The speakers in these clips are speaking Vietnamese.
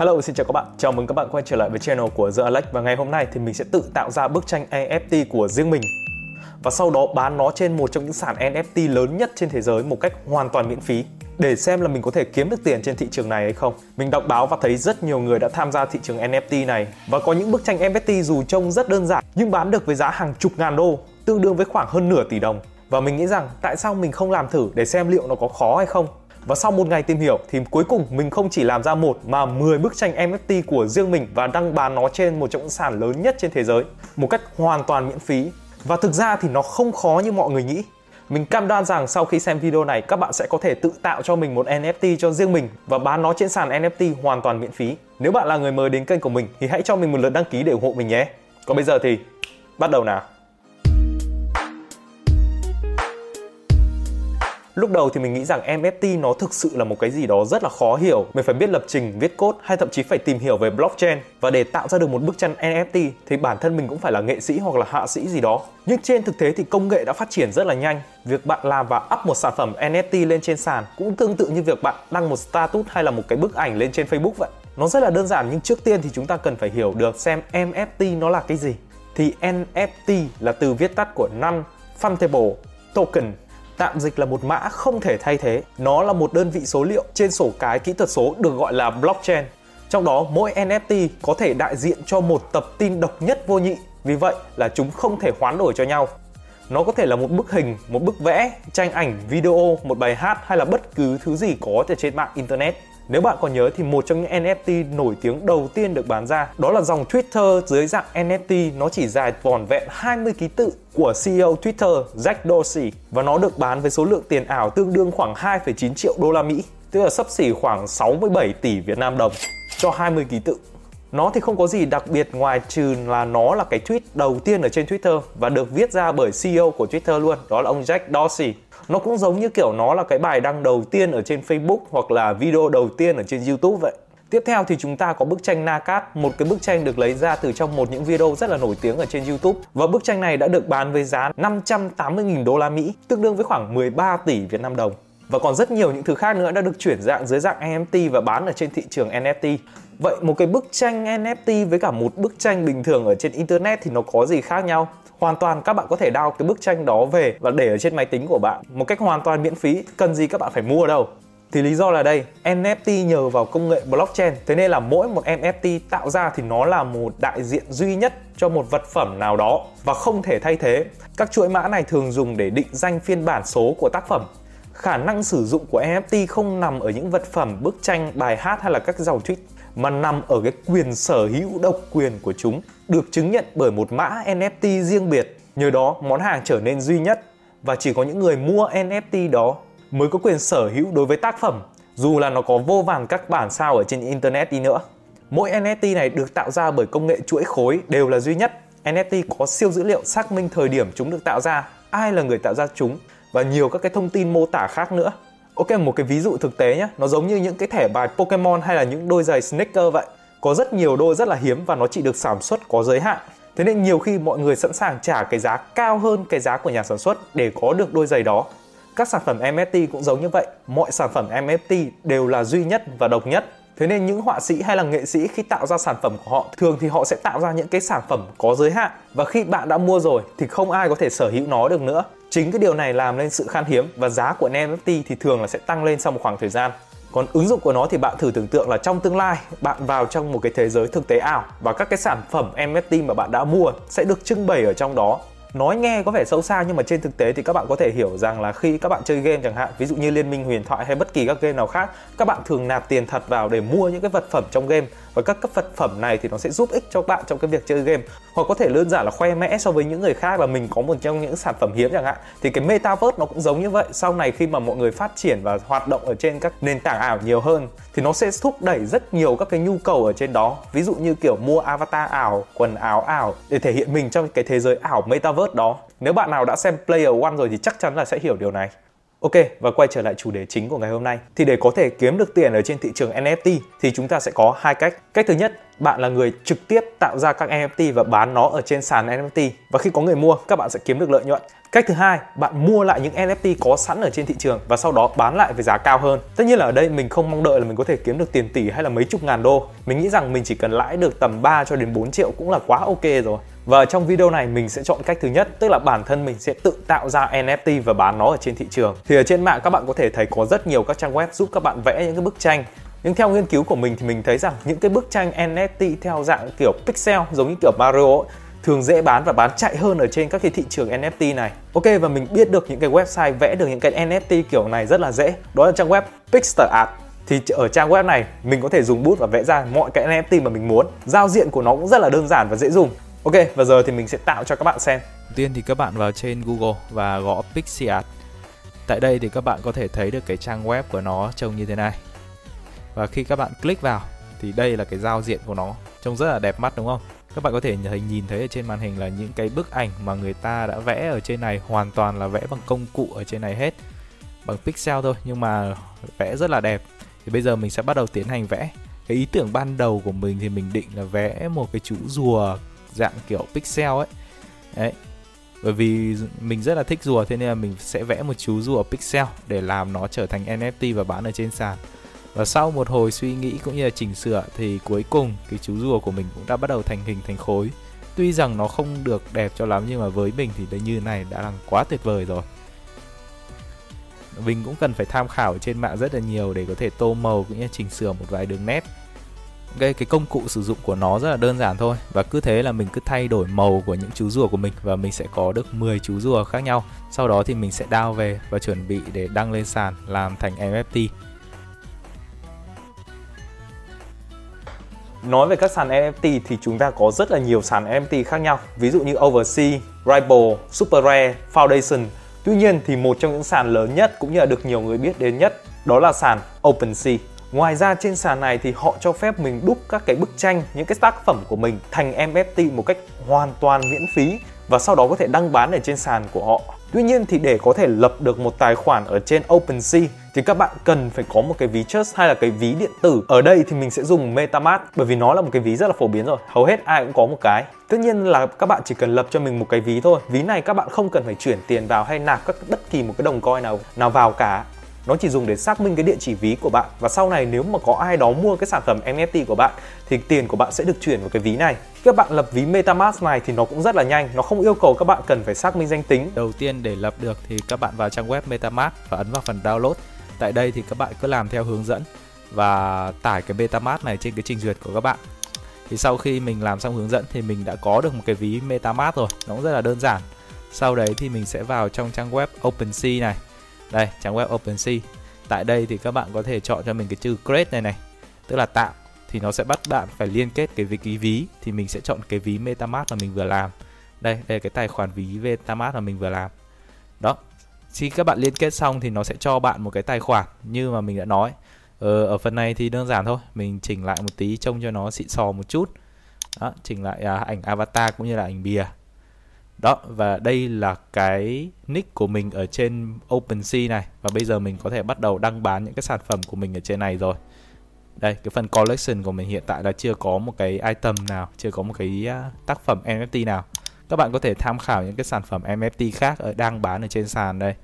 Hello, xin chào các bạn. Chào mừng các bạn quay trở lại với channel của The Alex và ngày hôm nay thì mình sẽ tự tạo ra bức tranh NFT của riêng mình và sau đó bán nó trên một trong những sàn NFT lớn nhất trên thế giới một cách hoàn toàn miễn phí để xem là mình có thể kiếm được tiền trên thị trường này hay không. Mình đọc báo và thấy rất nhiều người đã tham gia thị trường NFT này và có những bức tranh NFT dù trông rất đơn giản nhưng bán được với giá hàng chục ngàn đô, tương đương với khoảng hơn nửa tỷ đồng. Và mình nghĩ rằng tại sao mình không làm thử để xem liệu nó có khó hay không và sau một ngày tìm hiểu thì cuối cùng mình không chỉ làm ra một mà 10 bức tranh NFT của riêng mình và đăng bán nó trên một trong những sàn lớn nhất trên thế giới, một cách hoàn toàn miễn phí. Và thực ra thì nó không khó như mọi người nghĩ. Mình cam đoan rằng sau khi xem video này, các bạn sẽ có thể tự tạo cho mình một NFT cho riêng mình và bán nó trên sàn NFT hoàn toàn miễn phí. Nếu bạn là người mới đến kênh của mình thì hãy cho mình một lượt đăng ký để ủng hộ mình nhé. Còn bây giờ thì bắt đầu nào. Lúc đầu thì mình nghĩ rằng NFT nó thực sự là một cái gì đó rất là khó hiểu. Mình phải biết lập trình, viết code hay thậm chí phải tìm hiểu về blockchain. Và để tạo ra được một bức tranh NFT thì bản thân mình cũng phải là nghệ sĩ hoặc là hạ sĩ gì đó. Nhưng trên thực tế thì công nghệ đã phát triển rất là nhanh. Việc bạn làm và up một sản phẩm NFT lên trên sàn cũng tương tự như việc bạn đăng một status hay là một cái bức ảnh lên trên Facebook vậy. Nó rất là đơn giản nhưng trước tiên thì chúng ta cần phải hiểu được xem NFT nó là cái gì. Thì NFT là từ viết tắt của Non-Fungible Token tạm dịch là một mã không thể thay thế. Nó là một đơn vị số liệu trên sổ cái kỹ thuật số được gọi là blockchain. Trong đó mỗi NFT có thể đại diện cho một tập tin độc nhất vô nhị, vì vậy là chúng không thể hoán đổi cho nhau. Nó có thể là một bức hình, một bức vẽ, tranh ảnh, video, một bài hát hay là bất cứ thứ gì có thể trên mạng internet. Nếu bạn còn nhớ thì một trong những NFT nổi tiếng đầu tiên được bán ra đó là dòng Twitter dưới dạng NFT nó chỉ dài vòn vẹn 20 ký tự của CEO Twitter Jack Dorsey và nó được bán với số lượng tiền ảo tương đương khoảng 2,9 triệu đô la Mỹ, tức là sấp xỉ khoảng 67 tỷ Việt Nam đồng cho 20 ký tự. Nó thì không có gì đặc biệt ngoài trừ là nó là cái tweet đầu tiên ở trên Twitter và được viết ra bởi CEO của Twitter luôn, đó là ông Jack Dorsey nó cũng giống như kiểu nó là cái bài đăng đầu tiên ở trên Facebook hoặc là video đầu tiên ở trên YouTube vậy. Tiếp theo thì chúng ta có bức tranh Nakat, một cái bức tranh được lấy ra từ trong một những video rất là nổi tiếng ở trên YouTube. Và bức tranh này đã được bán với giá 580.000 đô la Mỹ, tương đương với khoảng 13 tỷ Việt Nam đồng. Và còn rất nhiều những thứ khác nữa đã được chuyển dạng dưới dạng NFT và bán ở trên thị trường NFT. Vậy một cái bức tranh NFT với cả một bức tranh bình thường ở trên internet thì nó có gì khác nhau? hoàn toàn các bạn có thể đao cái bức tranh đó về và để ở trên máy tính của bạn một cách hoàn toàn miễn phí, cần gì các bạn phải mua đâu. Thì lý do là đây NFT nhờ vào công nghệ blockchain, thế nên là mỗi một NFT tạo ra thì nó là một đại diện duy nhất cho một vật phẩm nào đó và không thể thay thế. Các chuỗi mã này thường dùng để định danh phiên bản số của tác phẩm. Khả năng sử dụng của NFT không nằm ở những vật phẩm, bức tranh, bài hát hay là các dòng tweet mà nằm ở cái quyền sở hữu độc quyền của chúng được chứng nhận bởi một mã NFT riêng biệt. Nhờ đó, món hàng trở nên duy nhất và chỉ có những người mua NFT đó mới có quyền sở hữu đối với tác phẩm, dù là nó có vô vàn các bản sao ở trên internet đi nữa. Mỗi NFT này được tạo ra bởi công nghệ chuỗi khối đều là duy nhất. NFT có siêu dữ liệu xác minh thời điểm chúng được tạo ra, ai là người tạo ra chúng và nhiều các cái thông tin mô tả khác nữa. Ok, một cái ví dụ thực tế nhé, nó giống như những cái thẻ bài Pokemon hay là những đôi giày sneaker vậy. Có rất nhiều đôi rất là hiếm và nó chỉ được sản xuất có giới hạn. Thế nên nhiều khi mọi người sẵn sàng trả cái giá cao hơn cái giá của nhà sản xuất để có được đôi giày đó. Các sản phẩm NFT cũng giống như vậy, mọi sản phẩm NFT đều là duy nhất và độc nhất. Thế nên những họa sĩ hay là nghệ sĩ khi tạo ra sản phẩm của họ, thường thì họ sẽ tạo ra những cái sản phẩm có giới hạn. Và khi bạn đã mua rồi thì không ai có thể sở hữu nó được nữa. Chính cái điều này làm nên sự khan hiếm và giá của NFT thì thường là sẽ tăng lên sau một khoảng thời gian. Còn ứng dụng của nó thì bạn thử tưởng tượng là trong tương lai, bạn vào trong một cái thế giới thực tế ảo và các cái sản phẩm NFT mà bạn đã mua sẽ được trưng bày ở trong đó nói nghe có vẻ sâu xa nhưng mà trên thực tế thì các bạn có thể hiểu rằng là khi các bạn chơi game chẳng hạn, ví dụ như liên minh huyền thoại hay bất kỳ các game nào khác, các bạn thường nạp tiền thật vào để mua những cái vật phẩm trong game. Và các cấp vật phẩm này thì nó sẽ giúp ích cho bạn trong cái việc chơi game. Hoặc có thể đơn giản là khoe mẽ so với những người khác là mình có một trong những sản phẩm hiếm chẳng hạn, thì cái metaverse nó cũng giống như vậy. Sau này khi mà mọi người phát triển và hoạt động ở trên các nền tảng ảo nhiều hơn, thì nó sẽ thúc đẩy rất nhiều các cái nhu cầu ở trên đó. Ví dụ như kiểu mua avatar ảo, quần áo ảo để thể hiện mình trong cái thế giới ảo metaverse đó nếu bạn nào đã xem Player One rồi thì chắc chắn là sẽ hiểu điều này Ok, và quay trở lại chủ đề chính của ngày hôm nay. Thì để có thể kiếm được tiền ở trên thị trường NFT thì chúng ta sẽ có hai cách. Cách thứ nhất, bạn là người trực tiếp tạo ra các NFT và bán nó ở trên sàn NFT và khi có người mua, các bạn sẽ kiếm được lợi nhuận. Cách thứ hai, bạn mua lại những NFT có sẵn ở trên thị trường và sau đó bán lại với giá cao hơn. Tất nhiên là ở đây mình không mong đợi là mình có thể kiếm được tiền tỷ hay là mấy chục ngàn đô. Mình nghĩ rằng mình chỉ cần lãi được tầm 3 cho đến 4 triệu cũng là quá ok rồi. Và trong video này mình sẽ chọn cách thứ nhất, tức là bản thân mình sẽ tự tạo ra NFT và bán nó ở trên thị trường. Thì ở trên mạng các bạn có thể thấy có rất nhiều các trang web giúp các bạn vẽ những cái bức tranh nhưng theo nghiên cứu của mình thì mình thấy rằng những cái bức tranh NFT theo dạng kiểu pixel giống như kiểu Mario ấy, thường dễ bán và bán chạy hơn ở trên các cái thị trường NFT này. Ok và mình biết được những cái website vẽ được những cái NFT kiểu này rất là dễ. Đó là trang web Pixar Art. Thì ở trang web này mình có thể dùng bút và vẽ ra mọi cái NFT mà mình muốn. Giao diện của nó cũng rất là đơn giản và dễ dùng. Ok và giờ thì mình sẽ tạo cho các bạn xem. Đầu tiên thì các bạn vào trên Google và gõ Pixiart. Tại đây thì các bạn có thể thấy được cái trang web của nó trông như thế này. Và khi các bạn click vào thì đây là cái giao diện của nó, trông rất là đẹp mắt đúng không? các bạn có thể nhìn thấy ở trên màn hình là những cái bức ảnh mà người ta đã vẽ ở trên này hoàn toàn là vẽ bằng công cụ ở trên này hết bằng pixel thôi nhưng mà vẽ rất là đẹp thì bây giờ mình sẽ bắt đầu tiến hành vẽ cái ý tưởng ban đầu của mình thì mình định là vẽ một cái chú rùa dạng kiểu pixel ấy. Đấy. Bởi vì mình rất là thích rùa, thế nên là mình sẽ vẽ một chú rùa pixel để làm nó trở thành NFT và bán ở trên sàn. Và sau một hồi suy nghĩ cũng như là chỉnh sửa thì cuối cùng cái chú rùa của mình cũng đã bắt đầu thành hình thành khối. Tuy rằng nó không được đẹp cho lắm, nhưng mà với mình thì đây như này đã là quá tuyệt vời rồi. Mình cũng cần phải tham khảo trên mạng rất là nhiều để có thể tô màu cũng như chỉnh sửa một vài đường nét cái cái công cụ sử dụng của nó rất là đơn giản thôi và cứ thế là mình cứ thay đổi màu của những chú rùa của mình và mình sẽ có được 10 chú rùa khác nhau sau đó thì mình sẽ đao về và chuẩn bị để đăng lên sàn làm thành NFT Nói về các sàn NFT thì chúng ta có rất là nhiều sàn NFT khác nhau, ví dụ như Oversea, Ripple, Super Rare, Foundation. Tuy nhiên thì một trong những sàn lớn nhất cũng như là được nhiều người biết đến nhất đó là sàn OpenSea. Ngoài ra trên sàn này thì họ cho phép mình đúc các cái bức tranh, những cái tác phẩm của mình thành NFT một cách hoàn toàn miễn phí và sau đó có thể đăng bán ở trên sàn của họ. Tuy nhiên thì để có thể lập được một tài khoản ở trên OpenSea thì các bạn cần phải có một cái ví Trust hay là cái ví điện tử. Ở đây thì mình sẽ dùng MetaMask bởi vì nó là một cái ví rất là phổ biến rồi. Hầu hết ai cũng có một cái. Tất nhiên là các bạn chỉ cần lập cho mình một cái ví thôi. Ví này các bạn không cần phải chuyển tiền vào hay nạp các bất kỳ một cái đồng coin nào nào vào cả nó chỉ dùng để xác minh cái địa chỉ ví của bạn. Và sau này nếu mà có ai đó mua cái sản phẩm NFT của bạn, thì tiền của bạn sẽ được chuyển vào cái ví này. Các bạn lập ví MetaMask này thì nó cũng rất là nhanh. Nó không yêu cầu các bạn cần phải xác minh danh tính. Đầu tiên để lập được thì các bạn vào trang web MetaMask và ấn vào phần download. Tại đây thì các bạn cứ làm theo hướng dẫn và tải cái MetaMask này trên cái trình duyệt của các bạn. Thì sau khi mình làm xong hướng dẫn thì mình đã có được một cái ví MetaMask rồi. Nó cũng rất là đơn giản. Sau đấy thì mình sẽ vào trong trang web OpenSea này đây trang web OpenSea. Tại đây thì các bạn có thể chọn cho mình cái chữ create này này. Tức là tạo thì nó sẽ bắt bạn phải liên kết cái với cái ví thì mình sẽ chọn cái ví MetaMask mà mình vừa làm. Đây đây là cái tài khoản ví MetaMask mà mình vừa làm. Đó khi các bạn liên kết xong thì nó sẽ cho bạn một cái tài khoản như mà mình đã nói. Ờ, ở phần này thì đơn giản thôi mình chỉnh lại một tí trông cho nó xịn sò một chút. Đó, chỉnh lại à, ảnh avatar cũng như là ảnh bìa đó và đây là cái nick của mình ở trên OpenSea này. Và bây giờ mình có thể bắt đầu đăng bán những cái sản phẩm của mình ở trên này rồi. Đây cái phần collection của mình hiện tại là chưa có một cái item nào chưa có một cái à, tác phẩm NFT nào. Các bạn có thể tham khảo những cái sản phẩm NFT khác ở đang bán ở trên sàn đây.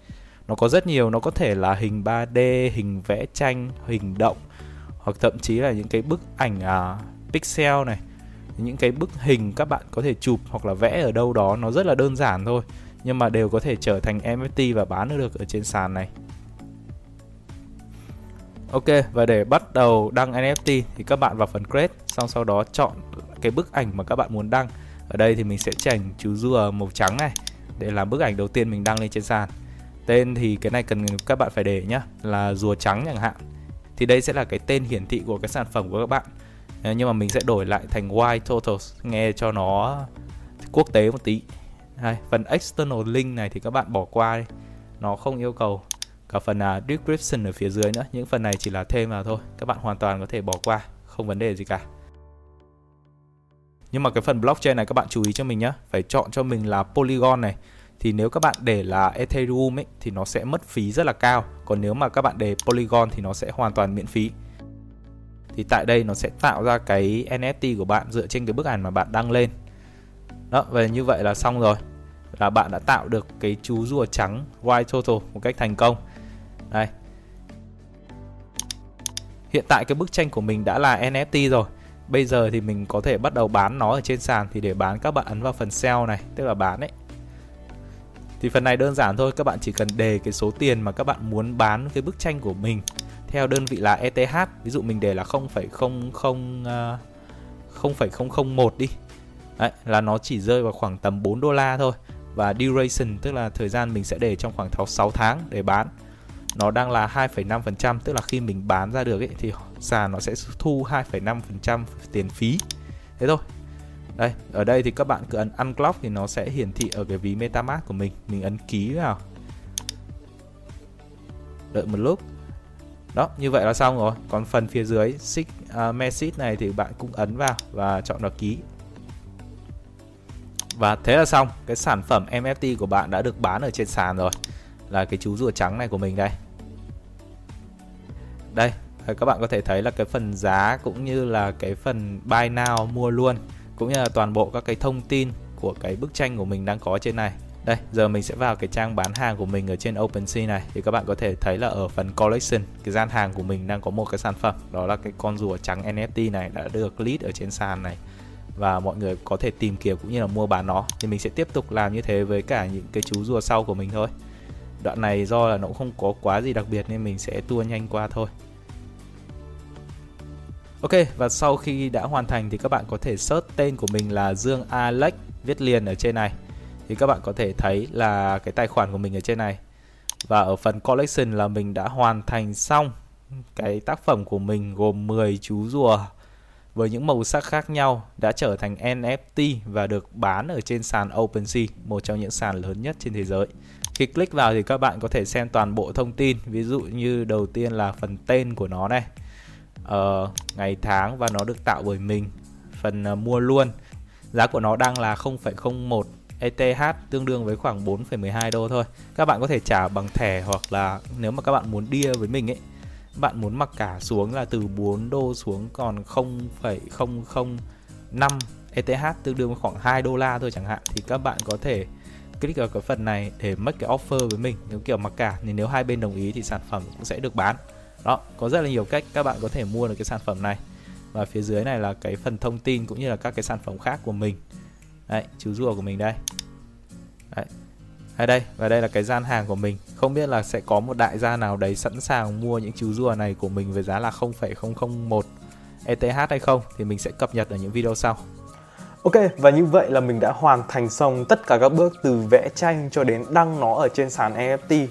Nó có rất nhiều nó có thể là hình 3D hình vẽ tranh hình động hoặc thậm chí là những cái bức ảnh uh, pixel này những cái bức hình các bạn có thể chụp hoặc là vẽ ở đâu đó nó rất là đơn giản thôi, nhưng mà đều có thể trở thành NFT và bán được ở trên sàn này. Ok, và để bắt đầu đăng NFT thì các bạn vào phần create, xong sau đó chọn cái bức ảnh mà các bạn muốn đăng. Ở đây thì mình sẽ chỉnh chú rùa màu trắng này để làm bức ảnh đầu tiên mình đăng lên trên sàn. Tên thì cái này cần các bạn phải để nhá, là rùa trắng chẳng hạn. Thì đây sẽ là cái tên hiển thị của cái sản phẩm của các bạn. Ờ, nhưng mà mình sẽ đổi lại thành y totals nghe cho nó quốc tế một tí. Hay, phần external link này thì các bạn bỏ qua đi. Nó không yêu cầu cả phần uh, description ở phía dưới nữa. Những phần này chỉ là thêm vào thôi. Các bạn hoàn toàn có thể bỏ qua không vấn đề gì cả. Nhưng mà cái phần blockchain này các bạn chú ý cho mình nhé phải chọn cho mình là polygon này. Thì nếu các bạn để là Ethereum ấy thì nó sẽ mất phí rất là cao. Còn nếu mà các bạn để Polygon thì nó sẽ hoàn toàn miễn phí thì tại đây nó sẽ tạo ra cái NFT của bạn dựa trên cái bức ảnh mà bạn đăng lên. Đó, và như vậy là xong rồi. Là bạn đã tạo được cái chú rùa trắng white total một cách thành công. Đây. Hiện tại cái bức tranh của mình đã là NFT rồi. Bây giờ thì mình có thể bắt đầu bán nó ở trên sàn. Thì để bán, các bạn ấn vào phần sell này, tức là bán ấy. Thì phần này đơn giản thôi, các bạn chỉ cần đề cái số tiền mà các bạn muốn bán cái bức tranh của mình theo đơn vị là ETH ví dụ mình để là 0,00 0,001 ờ, đi. Đấy, là nó chỉ rơi vào khoảng tầm 4 đô la thôi. Và duration tức là thời gian mình sẽ để trong khoảng 6 tháng để bán nó đang là 2,5% tức là khi mình bán ra được ấy, thì sàn nó sẽ thu 2,5% tiền phí. Thế thôi. Đây ở đây thì các bạn cứ ấn unclock thì nó sẽ hiển thị ở cái ví metamask của mình. Mình ấn ký vào. Đợi một lúc đó như vậy là xong rồi. Còn phần phía dưới xích uh, à, message này thì bạn cũng ấn vào và chọn vào ký. Và thế là xong. Cái sản phẩm NFT của bạn đã được bán ở trên sàn rồi. Là cái chú rùa trắng này của mình đây. Đây à, các bạn có thể thấy là cái phần giá cũng như là cái phần buy now mua luôn cũng như là toàn bộ các cái thông tin của cái bức tranh của mình đang có trên này đây, giờ mình sẽ vào cái trang bán hàng của mình ở trên OpenSea này. Thì các bạn có thể thấy là ở phần collection, cái gian hàng của mình đang có một cái sản phẩm. Đó là cái con rùa trắng NFT này đã được list ở trên sàn này. Và mọi người có thể tìm kiếm cũng như là mua bán nó. Thì mình sẽ tiếp tục làm như thế với cả những cái chú rùa sau của mình thôi. Đoạn này do là nó cũng không có quá gì đặc biệt nên mình sẽ tua nhanh qua thôi. Ok, và sau khi đã hoàn thành thì các bạn có thể search tên của mình là Dương Alex, viết liền ở trên này thì các bạn có thể thấy là cái tài khoản của mình ở trên này và ở phần collection là mình đã hoàn thành xong cái tác phẩm của mình gồm 10 chú rùa với những màu sắc khác nhau đã trở thành NFT và được bán ở trên sàn OpenSea, một trong những sàn lớn nhất trên thế giới. Khi click vào thì các bạn có thể xem toàn bộ thông tin, ví dụ như đầu tiên là phần tên của nó này, uh, ngày tháng và nó được tạo bởi mình, phần uh, mua luôn. Giá của nó đang là 0,01 ETH tương đương với khoảng 4,12 đô thôi. Các bạn có thể trả bằng thẻ hoặc là nếu mà các bạn muốn đia với mình ấy bạn muốn mặc cả xuống là từ 4 đô xuống còn 0,005 ETH tương đương với khoảng 2 đô la thôi chẳng hạn. Thì các bạn có thể click vào cái phần này để mất cái offer với mình. Nếu kiểu mặc cả thì nếu hai bên đồng ý thì sản phẩm cũng sẽ được bán. Đó có rất là nhiều cách các bạn có thể mua được cái sản phẩm này. Và phía dưới này là cái phần thông tin cũng như là các cái sản phẩm khác của mình đấy chú rùa của mình đây đấy hay đây và đây là cái gian hàng của mình không biết là sẽ có một đại gia nào đấy sẵn sàng mua những chú rùa này của mình với giá là 0,001 ETH hay không thì mình sẽ cập nhật ở những video sau Ok, và như vậy là mình đã hoàn thành xong tất cả các bước từ vẽ tranh cho đến đăng nó ở trên sàn NFT.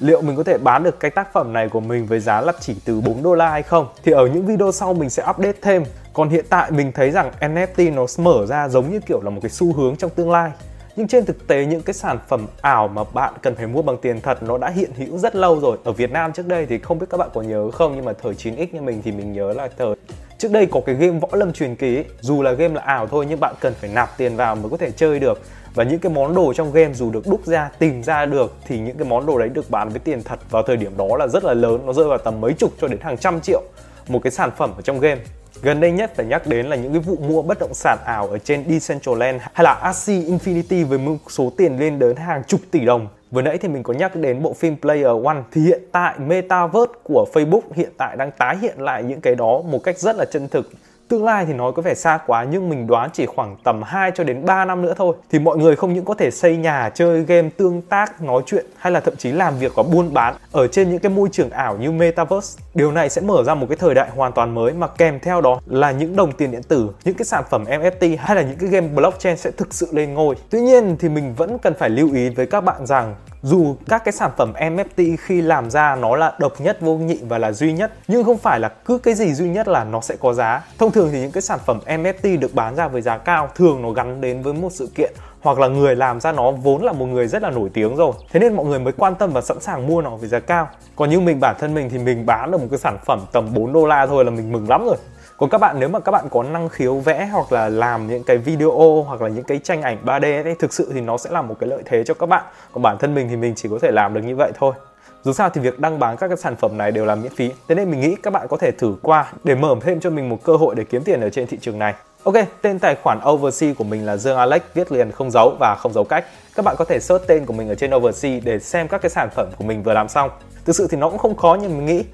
Liệu mình có thể bán được cái tác phẩm này của mình với giá là chỉ từ 4 đô la hay không? Thì ở những video sau mình sẽ update thêm. Còn hiện tại mình thấy rằng NFT nó mở ra giống như kiểu là một cái xu hướng trong tương lai. Nhưng trên thực tế những cái sản phẩm ảo mà bạn cần phải mua bằng tiền thật nó đã hiện hữu rất lâu rồi. Ở Việt Nam trước đây thì không biết các bạn có nhớ không nhưng mà thời 9x như mình thì mình nhớ là thời trước đây có cái game võ lâm truyền kỳ ấy, dù là game là ảo thôi nhưng bạn cần phải nạp tiền vào mới có thể chơi được. Và những cái món đồ trong game dù được đúc ra tìm ra được thì những cái món đồ đấy được bán với tiền thật vào thời điểm đó là rất là lớn. Nó rơi vào tầm mấy chục cho đến hàng trăm triệu một cái sản phẩm ở trong game. Gần đây nhất phải nhắc đến là những cái vụ mua bất động sản ảo ở trên Decentraland hay là Axie Infinity với một số tiền lên đến hàng chục tỷ đồng. Vừa nãy thì mình có nhắc đến bộ phim Player One thì hiện tại Metaverse của Facebook hiện tại đang tái hiện lại những cái đó một cách rất là chân thực Tương lai thì nói có vẻ xa quá nhưng mình đoán chỉ khoảng tầm 2 cho đến 3 năm nữa thôi thì mọi người không những có thể xây nhà, chơi game, tương tác, nói chuyện hay là thậm chí làm việc và buôn bán ở trên những cái môi trường ảo như Metaverse. Điều này sẽ mở ra một cái thời đại hoàn toàn mới mà kèm theo đó là những đồng tiền điện tử, những cái sản phẩm NFT hay là những cái game blockchain sẽ thực sự lên ngôi. Tuy nhiên thì mình vẫn cần phải lưu ý với các bạn rằng dù các cái sản phẩm NFT khi làm ra nó là độc nhất, vô nhị và là duy nhất, nhưng không phải là cứ cái gì duy nhất là nó sẽ có giá. Thông thường thì những cái sản phẩm NFT được bán ra với giá cao, thường nó gắn đến với một sự kiện, hoặc là người làm ra nó vốn là một người rất là nổi tiếng rồi. Thế nên mọi người mới quan tâm và sẵn sàng mua nó với giá cao. Còn như mình, bản thân mình thì mình bán được một cái sản phẩm tầm 4 đô la thôi là mình mừng lắm rồi còn các bạn nếu mà các bạn có năng khiếu vẽ hoặc là làm những cái video hoặc là những cái tranh ảnh 3D ấy thực sự thì nó sẽ là một cái lợi thế cho các bạn còn bản thân mình thì mình chỉ có thể làm được như vậy thôi dù sao thì việc đăng bán các cái sản phẩm này đều là miễn phí thế nên mình nghĩ các bạn có thể thử qua để mở thêm cho mình một cơ hội để kiếm tiền ở trên thị trường này Ok, tên tài khoản Oversea của mình là Dương Alex viết liền không dấu và không dấu cách. Các bạn có thể search tên của mình ở trên Oversea để xem các cái sản phẩm của mình vừa làm xong. Thực sự thì nó cũng không khó như mình nghĩ.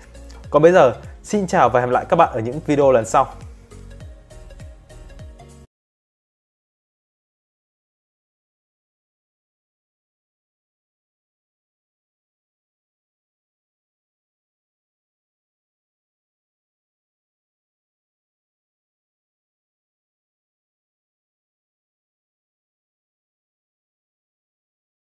Còn bây giờ, xin chào và hẹn lại các bạn ở những video lần sau.